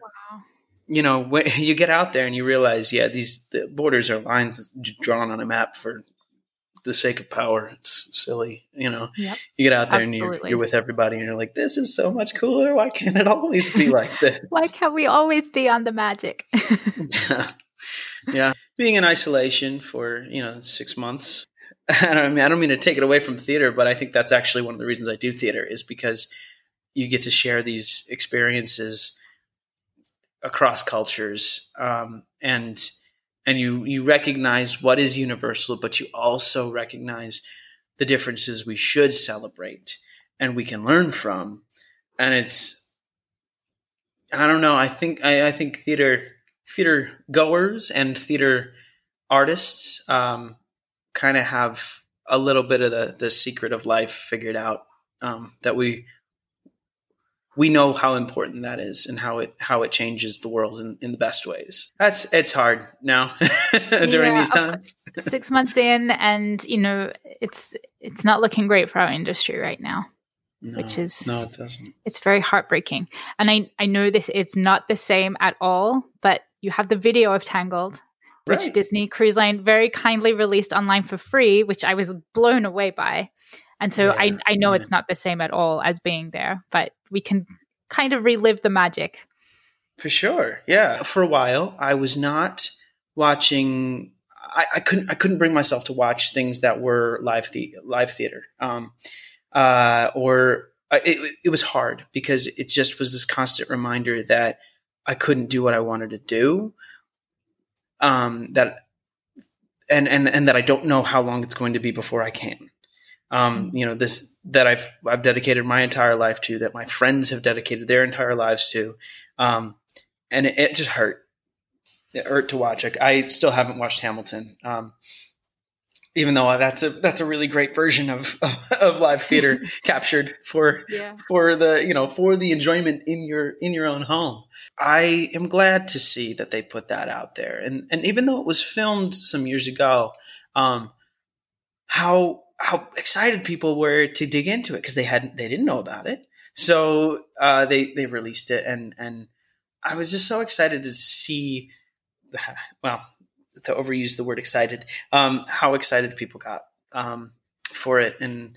you know, when you get out there and you realize, yeah, these the borders are lines drawn on a map for the sake of power. It's silly, you know. Yep. You get out there Absolutely. and you're, you're with everybody, and you're like, "This is so much cooler. Why can't it always be like this? Why can't we always be on the magic?" yeah. yeah, being in isolation for you know six months. I don't mean I don't mean to take it away from theater, but I think that's actually one of the reasons I do theater is because you get to share these experiences across cultures um, and and you you recognize what is universal but you also recognize the differences we should celebrate and we can learn from. And it's i don't know i think i, I think theater theater goers and theater artists um, kind of have a little bit of the the secret of life figured out um, that we we know how important that is and how it how it changes the world in, in the best ways. That's it's hard now during yeah, these times. six months in, and you know it's it's not looking great for our industry right now. No, which is no, it doesn't. It's very heartbreaking, and I I know this. It's not the same at all. But you have the video of Tangled, which. Disney Cruise Line very kindly released online for free, which I was blown away by. And so yeah, I, I know yeah. it's not the same at all as being there, but we can kind of relive the magic. For sure. Yeah. For a while, I was not watching. I, I couldn't. I couldn't bring myself to watch things that were live the live theater, um, uh, or uh, it, it was hard because it just was this constant reminder that I couldn't do what I wanted to do. Um, that and and and that I don't know how long it's going to be before I can um, you know this that I've I've dedicated my entire life to, that my friends have dedicated their entire lives to, um, and it, it, just hurt. It hurt to watch. I, I still haven't watched Hamilton, um, even though that's a that's a really great version of of live theater captured for yeah. for the you know for the enjoyment in your in your own home. I am glad to see that they put that out there, and and even though it was filmed some years ago, um, how how excited people were to dig into it because they hadn't they didn't know about it. So uh, they they released it and and I was just so excited to see well to overuse the word excited um, how excited people got um, for it and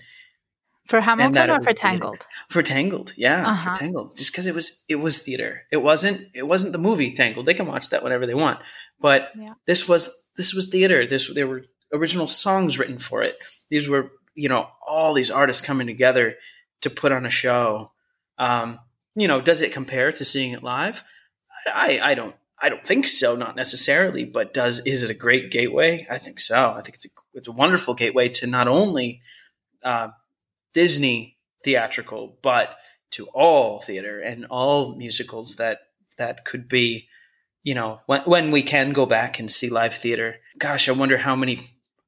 for Hamilton or for Tangled? Theater. For Tangled, yeah, uh-huh. for Tangled. Just because it was it was theater. It wasn't it wasn't the movie Tangled. They can watch that whenever they want. But yeah. this was this was theater. This there were original songs written for it. These were, you know, all these artists coming together to put on a show. Um, you know, does it compare to seeing it live? I, I don't I don't think so, not necessarily, but does is it a great gateway? I think so. I think it's a it's a wonderful gateway to not only uh, Disney theatrical, but to all theater and all musicals that that could be, you know, when when we can go back and see live theater. Gosh, I wonder how many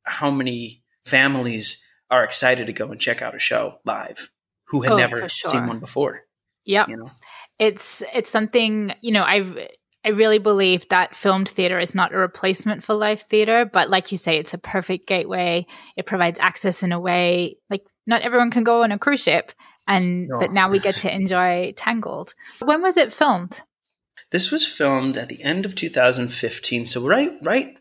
how many families are excited to go and check out a show live who had Oh, never sure. seen one before. Yep. You know, it's it's something you know i've i really believe that filmed theater is not a replacement for live theater but like you say it's a perfect gateway it provides access in a way like not everyone can go on a cruise ship and No. but now we get to enjoy tangled when was it filmed this was filmed at the end of 2015, so right, right,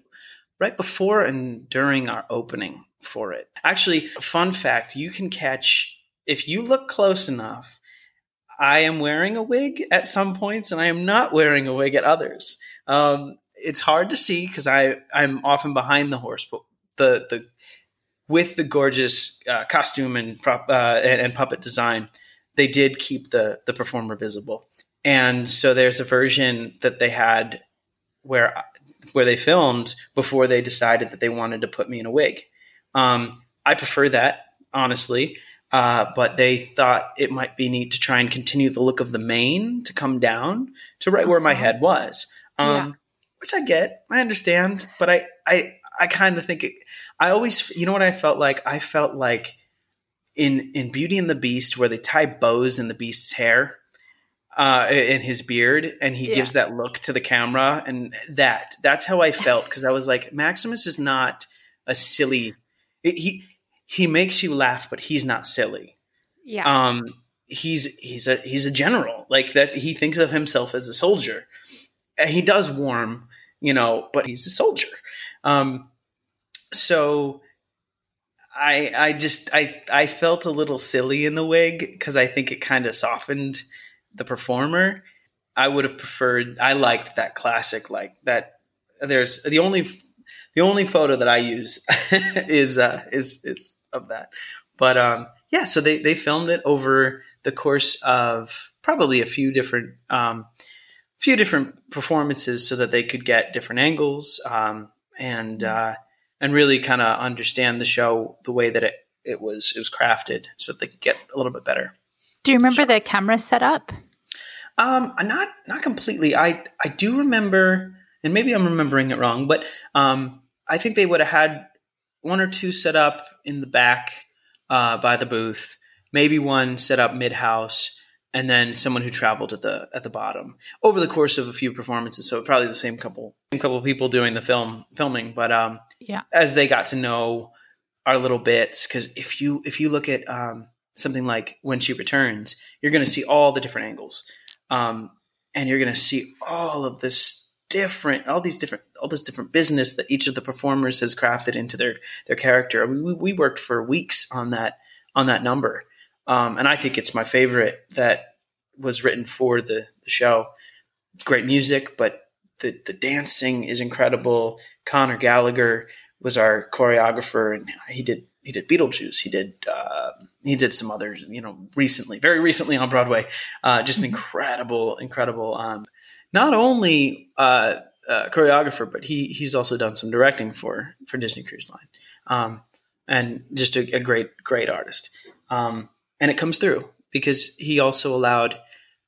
right before and during our opening for it. Actually, fun fact: you can catch if you look close enough. I am wearing a wig at some points, and I am not wearing a wig at others. Um, it's hard to see because I I'm often behind the horse, but the the with the gorgeous uh, costume and prop uh, and, and puppet design, they did keep the the performer visible. And so there's a version that they had where where they filmed before they decided that they wanted to put me in a wig. Um, I prefer that honestly, uh, but they thought it might be neat to try and continue the look of the mane to come down to right where my Uh-huh. head was, um, Yeah. which I get, I understand, but I I I kind of think it. I always, you know what I felt like? I felt like in in Beauty and the Beast where they tie bows in the Beast's hair uh, in his beard, and he Yeah. gives that look to the camera, and that that's how I felt because I was like, Maximus is not a silly. He he makes you laugh, but he's not silly. yeah Um, he's he's a he's a general. Like that's he thinks of himself as a soldier. And he does warm, you know, but he's a soldier. Um, so I I just I I felt a little silly in the wig because I think it kind of softened the performer. I would have preferred. I liked that classic like that. There's the only the only photo that I use is uh, is is of that. But um, yeah, so they they filmed it over the course of probably a few different um, few different performances so that they could get different angles um, and uh, and really kind of understand the show the way that it, it was it was crafted so that they could get a little bit better. Do you remember the camera setup Um, not not completely. I I do remember, and maybe I'm remembering it wrong, but um, I think they would have had one or two set up in the back uh, by the booth, maybe one set up mid house, and then someone who traveled at the at the bottom over the course of a few performances. So probably the same couple same couple of people doing the film filming, but um, yeah as they got to know our little bits because if you if you look at um, something like when she returns you're going to see all the different angles. Um, and you're going to see all of this different all these different all this different business that each of the performers has crafted into their their character. We, we- worked for weeks on that on that number. Um, and i think it's my favorite that was written for the, the show. Great music but the, the dancing is incredible. Connor gallagher was our choreographer, and he did he did Beetlejuice. He did uh, he did some others, you know, recently, very recently on Broadway. Uh, just an incredible, incredible. Um, not only uh, uh, choreographer, but he he's also done some directing for for Disney Cruise Line, um, and just a, a great great artist. Um, and it comes through because he also allowed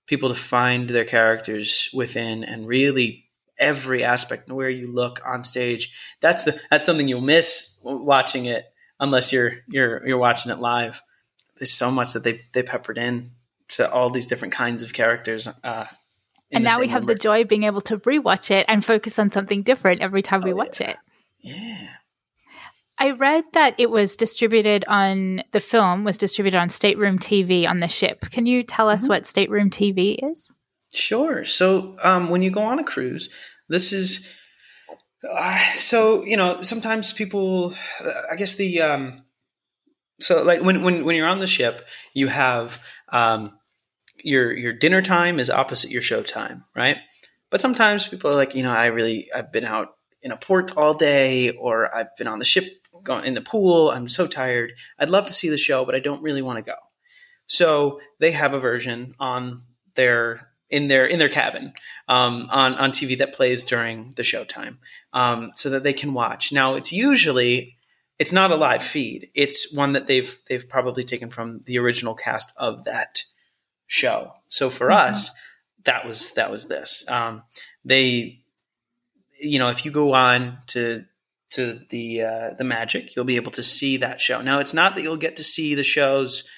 people to find their characters within and really every aspect where you look on stage that's the that's something you'll miss watching it unless you're you're you're watching it live there's so much that they they peppered in to all these different kinds of characters uh and now we have number. the joy of being able to rewatch it and focus on something different every time we Oh, watch yeah. it yeah I read that it was distributed on the film was distributed on Stateroom TV on the ship. Can you tell us Mhm. what Stateroom TV is? Sure. So um, when you go on a cruise, this is uh, so you know sometimes people. I guess the um, so like when when when you're on the ship, you have um, your your dinner time is opposite your show time, right? But sometimes people are like, you know, I really I've been out in a port all day, or I've been on the ship going in the pool. I'm so tired. I'd love to see the show, but I don't really want to go. So they have a version on their in their in their cabin um, on on TV that plays during the showtime, um, so that they can watch. Now it's usually it's not a live feed. It's one that they've they've probably taken from the original cast of that show. So for Mhm. us, that was that was this. Um, they, you know, if you go on to to the uh, the magic, you'll be able to see that show. Now, it's not that you'll get to see the shows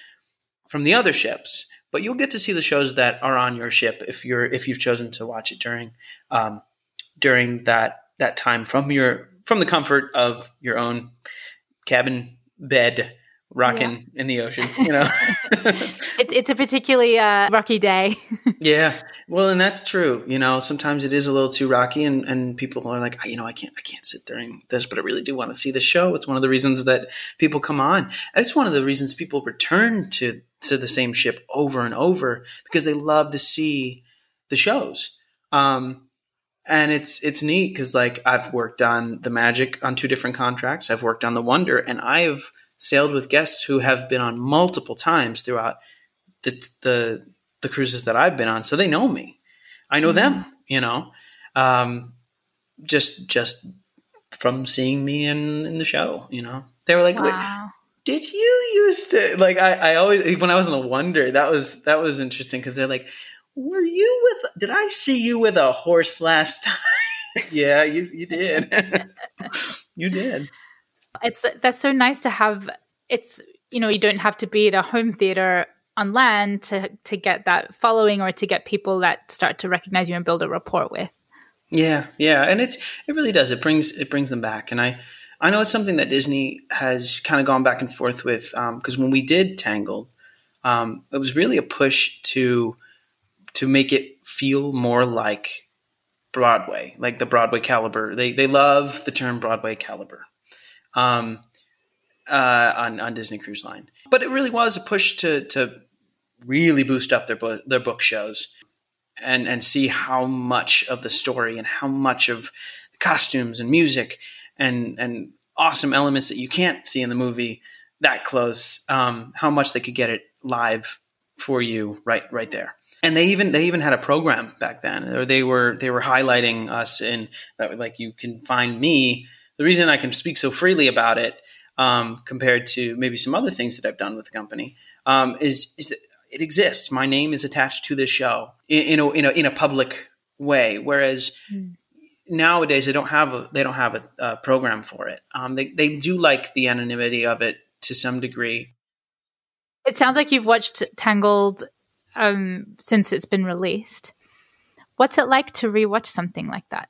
from the other ships, but you'll get to see the shows that are on your ship if you're if you've chosen to watch it during um, during that that time from your from the comfort of your own cabin bed rocking yeah. in the ocean you know? It's, it's a particularly uh, rocky day. Yeah. Well and that's true you know sometimes it is a little too rocky and, and people are like you know i can't i can't sit during this but i really do want to see the show. It's one of the reasons that people come on. It's one of the reasons people return to to the same ship over and over because they love to see the shows. Um, and it's it's neat because like I've worked on the Magic on two different contracts. I've worked on the Wonder, and I have sailed with guests who have been on multiple times throughout the the the cruises that I've been on, so they know me. I know mm-hmm. them, you know, um, just just from seeing me in in the show. You know, they were like, wow. "Did you used to like?" I I always when I was in the Wonder, that was that was interesting because they're like were you with did i see you with a horse last time? Yeah you, you did. You did. It's that's so nice to have it's you know you don't have to be at a home theater on land to to get that following or to get people that start to recognize you and build a rapport with. Yeah yeah and it's it really does. It brings it brings them back and i i know it's something that disney has kind of gone back and forth with because um, when we did tangled um, it was really a push to to make it feel more like Broadway, like the Broadway caliber. They they love the term Broadway caliber um, uh, on on Disney Cruise Line, but it really was a push to to really boost up their book, their book shows and and see how much of the story and how much of the costumes and music and and awesome elements that you can't see in the movie that close, um, how much they could get it live for you right right there and they even they even had a program back then or they were they were highlighting us in that like you can find me. The reason i can speak so freely about it um, compared to maybe some other things that i've done with the company um, is is that it exists. My name is attached to this show in, in, a, in, a, in a public way. Whereas mm. nowadays they don't have a they don't have a, a program for it. Um, they, they do like the anonymity of it to some degree. It sounds like you've watched Tangled um, since it's been released. What's it like to rewatch something like that?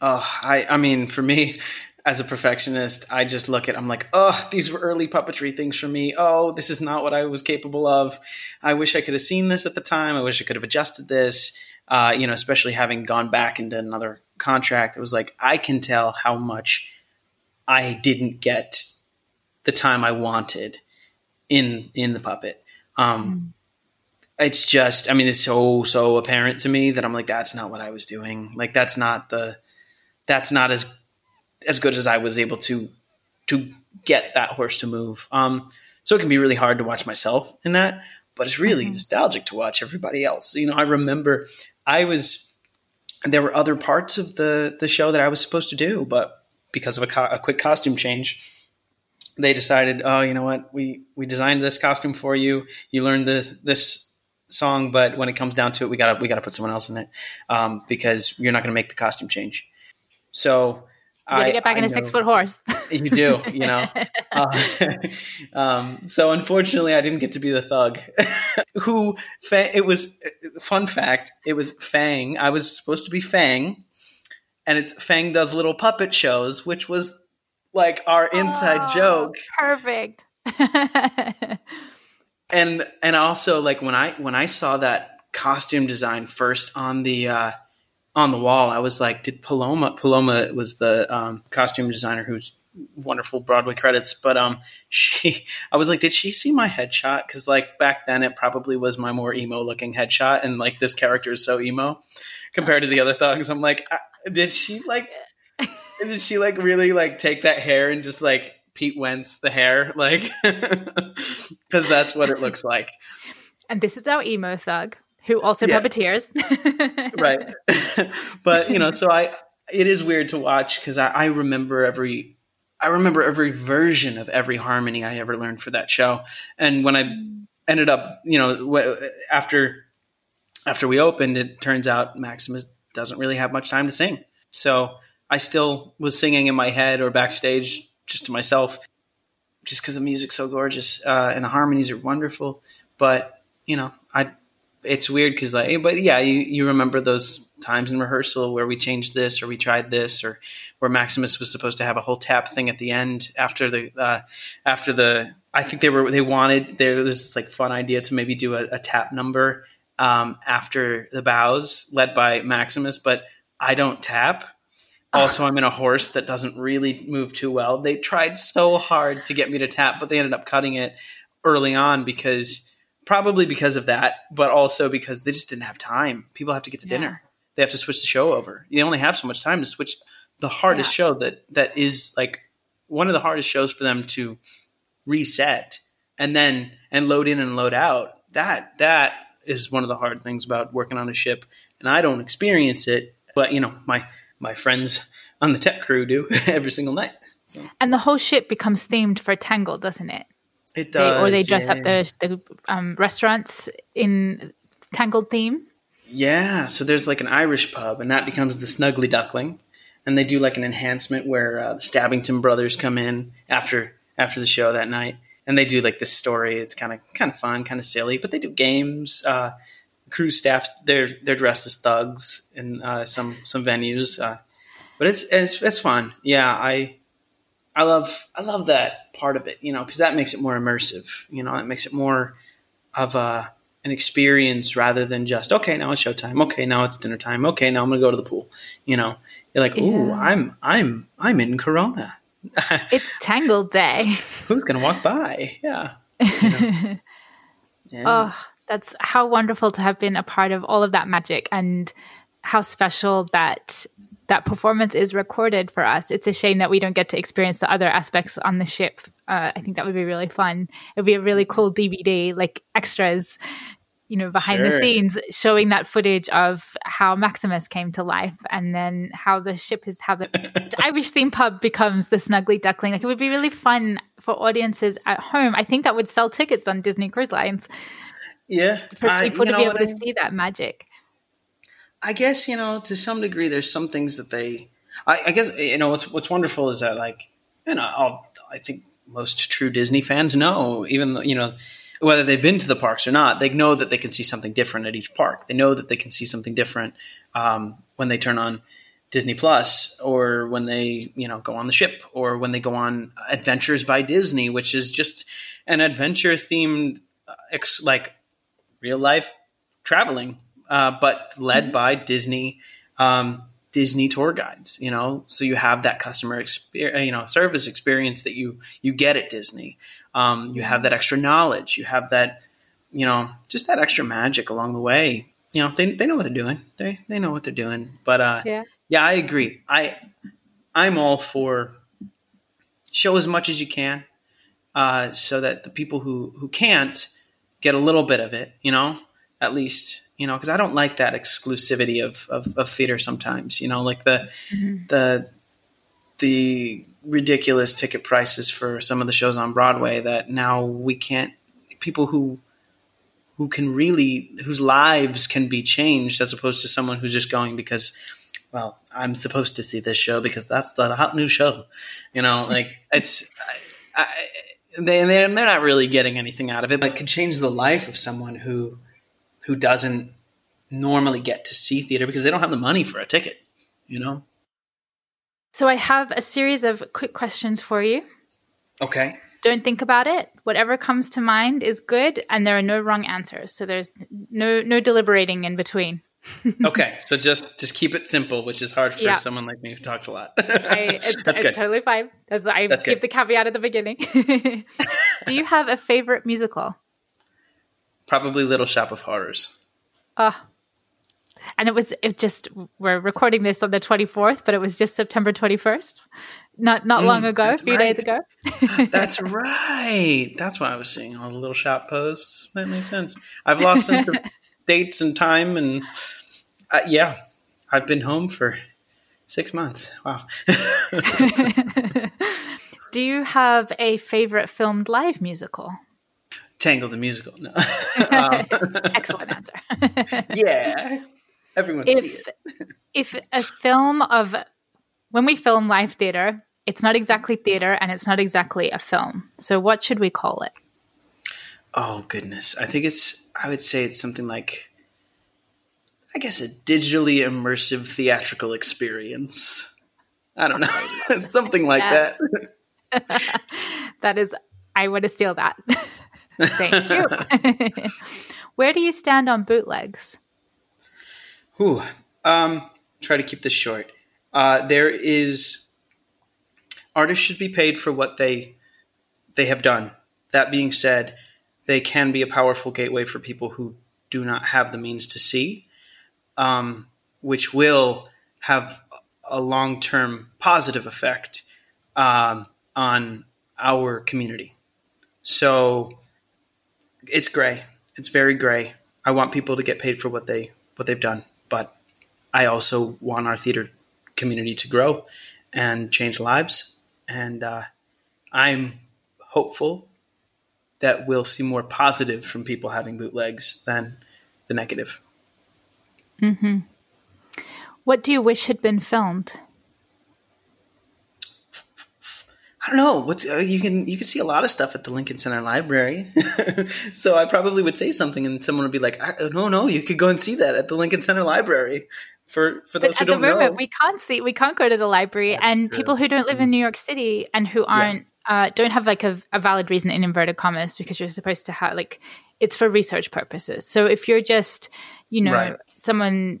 Oh, I, I mean, for me, as a perfectionist, I just look at I'm like, oh, these were early puppetry things for me. Oh, this is not what I was capable of. I wish I could have seen this at the time. I wish I could have adjusted this. Uh, you know, especially having gone back into another contract, it was like I can tell how much I didn't get the time I wanted in in the puppet. Um, mm. It's just, I mean, it's so so apparent to me that I'm like, that's not what I was doing. Like, that's not the, that's not as as good as I was able to to get that horse to move. Um, so it can be really hard to watch myself in that, but it's really mm-hmm. nostalgic to watch everybody else. You know, I remember I was there were other parts of the the show that I was supposed to do, but because of a, co- a quick costume change, they decided, oh, you know what, we we designed this costume for you. You learned this this song, but when it comes down to it, we gotta we gotta put someone else in it um, because you're not going to make the costume change. So you gotta I, get back I in a six foot horse. you do, you know. Uh, um, so unfortunately, I didn't get to be the thug. Who? It was fun fact. It was Fang. I was supposed to be Fang, and it's Fang does little puppet shows, which was like our inside oh, joke. Perfect. And and also like when I when I saw that costume design first on the uh, on the wall, I was like, did Paloma Paloma was the um, costume designer who's wonderful Broadway credits, but um, she I was like, did she see my headshot? Because like back then, it probably was my more emo looking headshot, and like this character is so emo compared to the other thugs. I'm like, did she like did she like really like take that hair and just like Pete Wentz the hair, like because that's what it looks like. And this is our emo thug who also yeah. puppeteers, right? but you know, so I it is weird to watch because I, I remember every I remember every version of every harmony I ever learned for that show, and when I ended up, you know, after after we opened, it turns out Maximus doesn't really have much time to sing. So I still was singing in my head or backstage just to myself, just because the music's so gorgeous uh, and the harmonies are wonderful. But you know, I it's weird because like, but yeah, you you remember those times in rehearsal where we changed this or we tried this or where Maximus was supposed to have a whole tap thing at the end after the uh, after the I think they were they wanted there was this like fun idea to maybe do a, a tap number um, after the bows led by Maximus, but I don't tap. Also, I'm in a horse that doesn't really move too well. They tried so hard to get me to tap, but they ended up cutting it early on because probably because of that, but also because they just didn't have time. People have to get to yeah. dinner. They have to switch the show over. They only have so much time to switch the hardest yeah. show that that is like one of the hardest shows for them to reset and then and load in and load out. That that is one of the hard things about working on a ship, and I don't experience it, but you know my my friends on the tech crew do every single night. So. And the whole ship becomes themed for Tangled, doesn't it? It does, they, or they dress yeah. up the the um, restaurants in Tangled theme. Yeah, so there's like an Irish pub, and that becomes the Snuggly Duckling, and they do like an enhancement where uh, the Stabbington brothers come in after after the show that night, and they do like this story. It's kind of kind of fun, kind of silly, but they do games. Uh, crew staff they're they're dressed as thugs in uh, some some venues, uh, but it's, it's it's fun. Yeah, I I love I love that part of it, you know, because that makes it more immersive. You know, it makes it more of a an experience rather than just okay now it's showtime okay now it's dinner time okay now i'm gonna go to the pool you know you're like ooh yeah. i'm i'm i'm in corona it's tangled day who's gonna walk by yeah, you know? yeah. oh that's how wonderful to have been a part of all of that magic and how special that that performance is recorded for us. It's a shame that we don't get to experience the other aspects on the ship. Uh, I think that would be really fun. It would be a really cool DVD, like extras, you know, behind sure. the scenes, showing that footage of how Maximus came to life, and then how the ship is how the Irish theme pub becomes the Snuggly Duckling. Like it would be really fun for audiences at home. I think that would sell tickets on Disney Cruise Lines. Yeah, for people to be able to I, see that magic. I guess you know to some degree, there's some things that they. I, I guess you know what's what's wonderful is that like you know I'll, I think most true Disney fans know even though you know whether they've been to the parks or not, they know that they can see something different at each park. They know that they can see something different um, when they turn on Disney Plus or when they you know go on the ship or when they go on Adventures by Disney, which is just an adventure themed uh, ex- like real life traveling, uh, but led mm-hmm. by Disney um, Disney tour guides. You know, so you have that customer experience, you know, service experience that you you get at Disney. Um, you have that extra knowledge. You have that, you know, just that extra magic along the way. You know, they, they know what they're doing. They they know what they're doing. But uh, yeah, yeah, I agree. I I'm all for show as much as you can, uh, so that the people who who can't get a little bit of it, you know, at least, you know, because I don't like that exclusivity of, of, of theater sometimes, you know, like the, mm-hmm. the, the ridiculous ticket prices for some of the shows on Broadway that now we can't, people who, who can really, whose lives can be changed as opposed to someone who's just going because, well, I'm supposed to see this show because that's the hot new show, you know, like it's, I, I, they they're, not really getting anything out of it, but it could change the life of someone who who doesn't normally get to see theater because they don't have the money for a ticket, you know. So I have a series of quick questions for you. Okay. Don't think about it. Whatever comes to mind is good, and there are no wrong answers. So there's no no deliberating in between. Okay, so just just keep it simple, which is hard for yeah. someone like me who talks a lot. I, it's, That's good. totally fine. That's, I That's give good. the caveat at the beginning. Do you have a favorite musical? Probably Little Shop of Horrors. Ah. Uh, and it was it just we're recording this on the 24th, but it was just September 21st. Not not mm, long ago, a few right. days ago. that's right. That's why I was seeing all the little shop posts. That makes sense. I've lost sense of dates and time and uh, yeah, I've been home for six months. Wow. Do you have a favorite filmed live musical? Tangle the musical. No. um, Excellent answer. yeah, everyone if, If a film of when we film live theater, it's not exactly theater and it's not exactly a film. So what should we call it? Oh goodness. I think it's I would say it's something like I guess a digitally immersive theatrical experience. I don't know. something like that. that is I want to steal that. Thank you. Where do you stand on bootlegs? Ooh, um, try to keep this short. Uh, there is artists should be paid for what they they have done. That being said, they can be a powerful gateway for people who do not have the means to see, um, which will have a long term positive effect um, on our community. So it's gray. It's very gray. I want people to get paid for what they what they've done, but I also want our theater community to grow and change lives. And uh, I'm hopeful that we'll see more positive from people having bootlegs than the negative. Mm-hmm. What do you wish had been filmed? I don't know. What's uh, you can you can see a lot of stuff at the Lincoln Center Library. so I probably would say something, and someone would be like, "No, no, you could go and see that at the Lincoln Center Library." For for those but who don't know, moment, we can't see, we can't go to the library, and true. people who don't live in New York City and who aren't uh, don't have like a, a valid reason in inverted commas because you're supposed to have like it's for research purposes. So if you're just you know Right. someone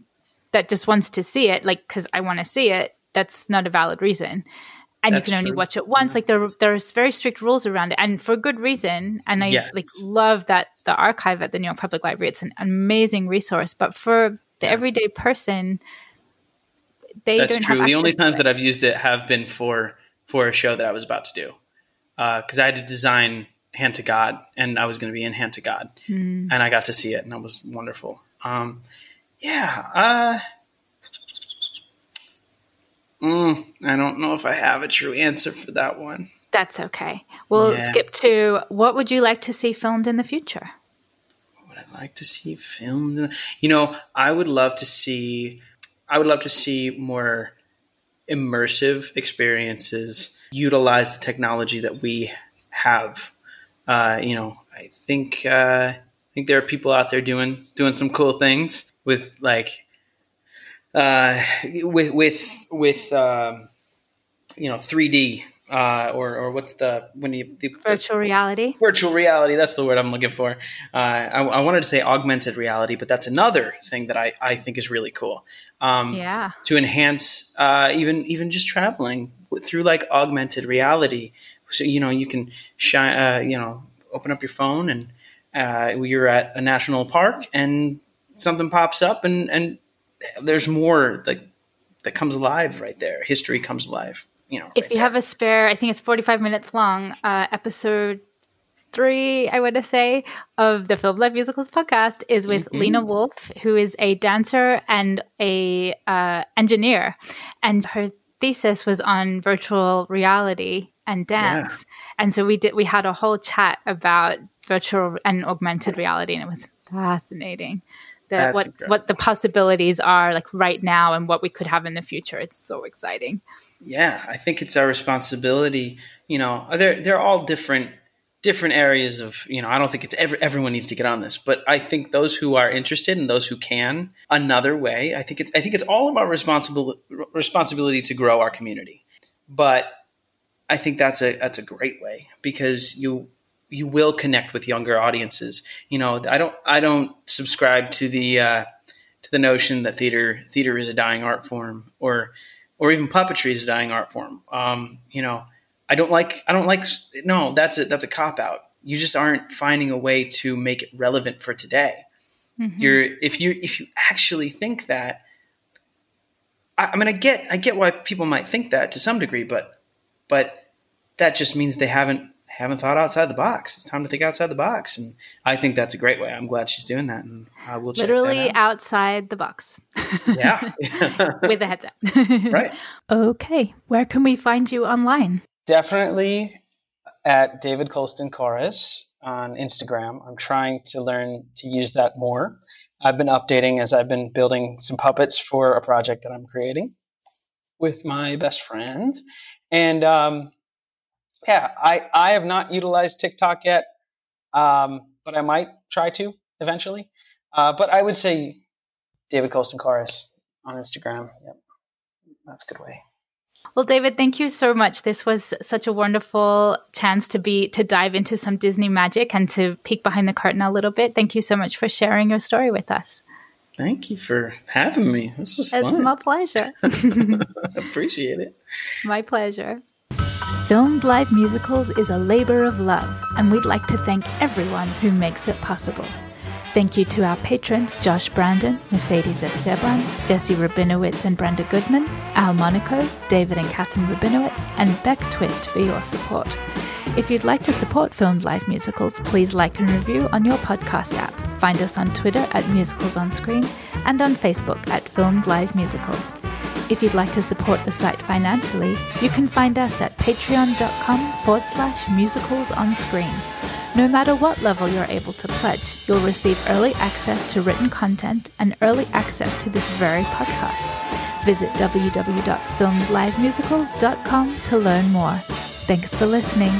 that just wants to see it, like because I want to see it, that's not a valid reason. And That's you can only true. watch it once. Like there, there's very strict rules around it, and for good reason. And I Yes. like love that the archive at the New York Public Library. It's an amazing resource. But for the everyday person, they That's true. The only times that I've used it have been for for a show that I was about to do, because I had to design Hand to God, and I was going to be in Hand to God, Mm. and I got to see it, and that was wonderful. Um, yeah, uh, mm, I don't know if I have a true answer for that one. That's okay. We'll Yeah. skip to what would you like to see filmed in the future? What would I like to see filmed? You know, I would love to see. I would love to see more immersive experiences utilize the technology that we have. Uh, you know, I think uh, I think there are people out there doing doing some cool things with like uh, with with with um, you know 3D uh, or or what's the when you the, Virtual reality. virtual reality that's the word i'm looking for. Uh, I, I wanted to say augmented reality but that's another thing that i, I think is really cool. Um, Yeah. to enhance uh, even even just traveling through like augmented reality. So you know you can shine uh, you know open up your phone and uh, you're at a national park and something pops up and and there's more like that comes alive right there. History comes alive you know If right you there. have a spare, I think it's 45 minutes long, uh, episode three, I want to say, of the Film Live Musicals podcast is with Mm-hmm. Lena Wolf, who is a dancer and a uh, engineer. And her thesis was on virtual reality and dance. And so we did, we had a whole chat about virtual and augmented reality, and it was fascinating. The, what incredible. what the possibilities are like right now and what we could have in the future. It's so exciting. Yeah i think it's our responsibility you know they're they're all different different areas of you know i don't think it's every, everyone needs to get on this but i think those who are interested and those who can another way i think it's i think it's all of our responsible responsibility to grow our community. But i think that's a that's a great way because you you will connect with younger audiences. You know i don't i don't subscribe to the uh to the notion that theater theater is a dying art form or or even puppetry is a dying art form. Um, you know, I don't like I don't like no, that's a that's a cop out. You just aren't finding a way to make it relevant for today. Mhm. You're if you if you actually think that I, I mean I get I get why people might think that to some degree, but but that just means they haven't haven't thought outside the box. It's time to think outside the box, and I think that's a great way. I'm glad she's doing that, and I will check literally that out. outside the box Yeah, with the up. right. Okay. Where can we find you online? definitely at David Colston Chorus on Instagram. I'm trying to learn to use that more. I've been updating as I've been building some puppets for a project that I'm creating. with my best friend, and um, yeah, I I have not utilized TikTok yet, um, but I might try to eventually. Uh, but I would say David Colston Chorus on Instagram. Yep, that's a good way. Well, David, thank you so much. This was such a wonderful chance to be to dive into some Disney magic and to peek behind the curtain a little bit. Thank you so much for sharing your story with us. Thank you for having me. This was it's fun. It's my pleasure. Appreciate it. My pleasure. Filmed Live Musicals is a labor of love, and we'd like to thank everyone who makes it possible. Thank you to our patrons Josh Brandon, Mercedes Esteban, Jesse Rabinowitz and Brenda Goodman, Al Monaco, David and Catherine Rabinowitz, and Beck Twist for your support. If you'd like to support Filmed Live Musicals, please like and review on your podcast app. Find us on Twitter at Musicals on Screen and on Facebook at Filmed Live Musicals. If you'd like to support the site financially, you can find us at patreon.com forward slash musicals on screen. No matter what level you're able to pledge, you'll receive early access to written content and early access to this very podcast. Visit www.filmedlivemusicals.com to learn more. Thanks for listening.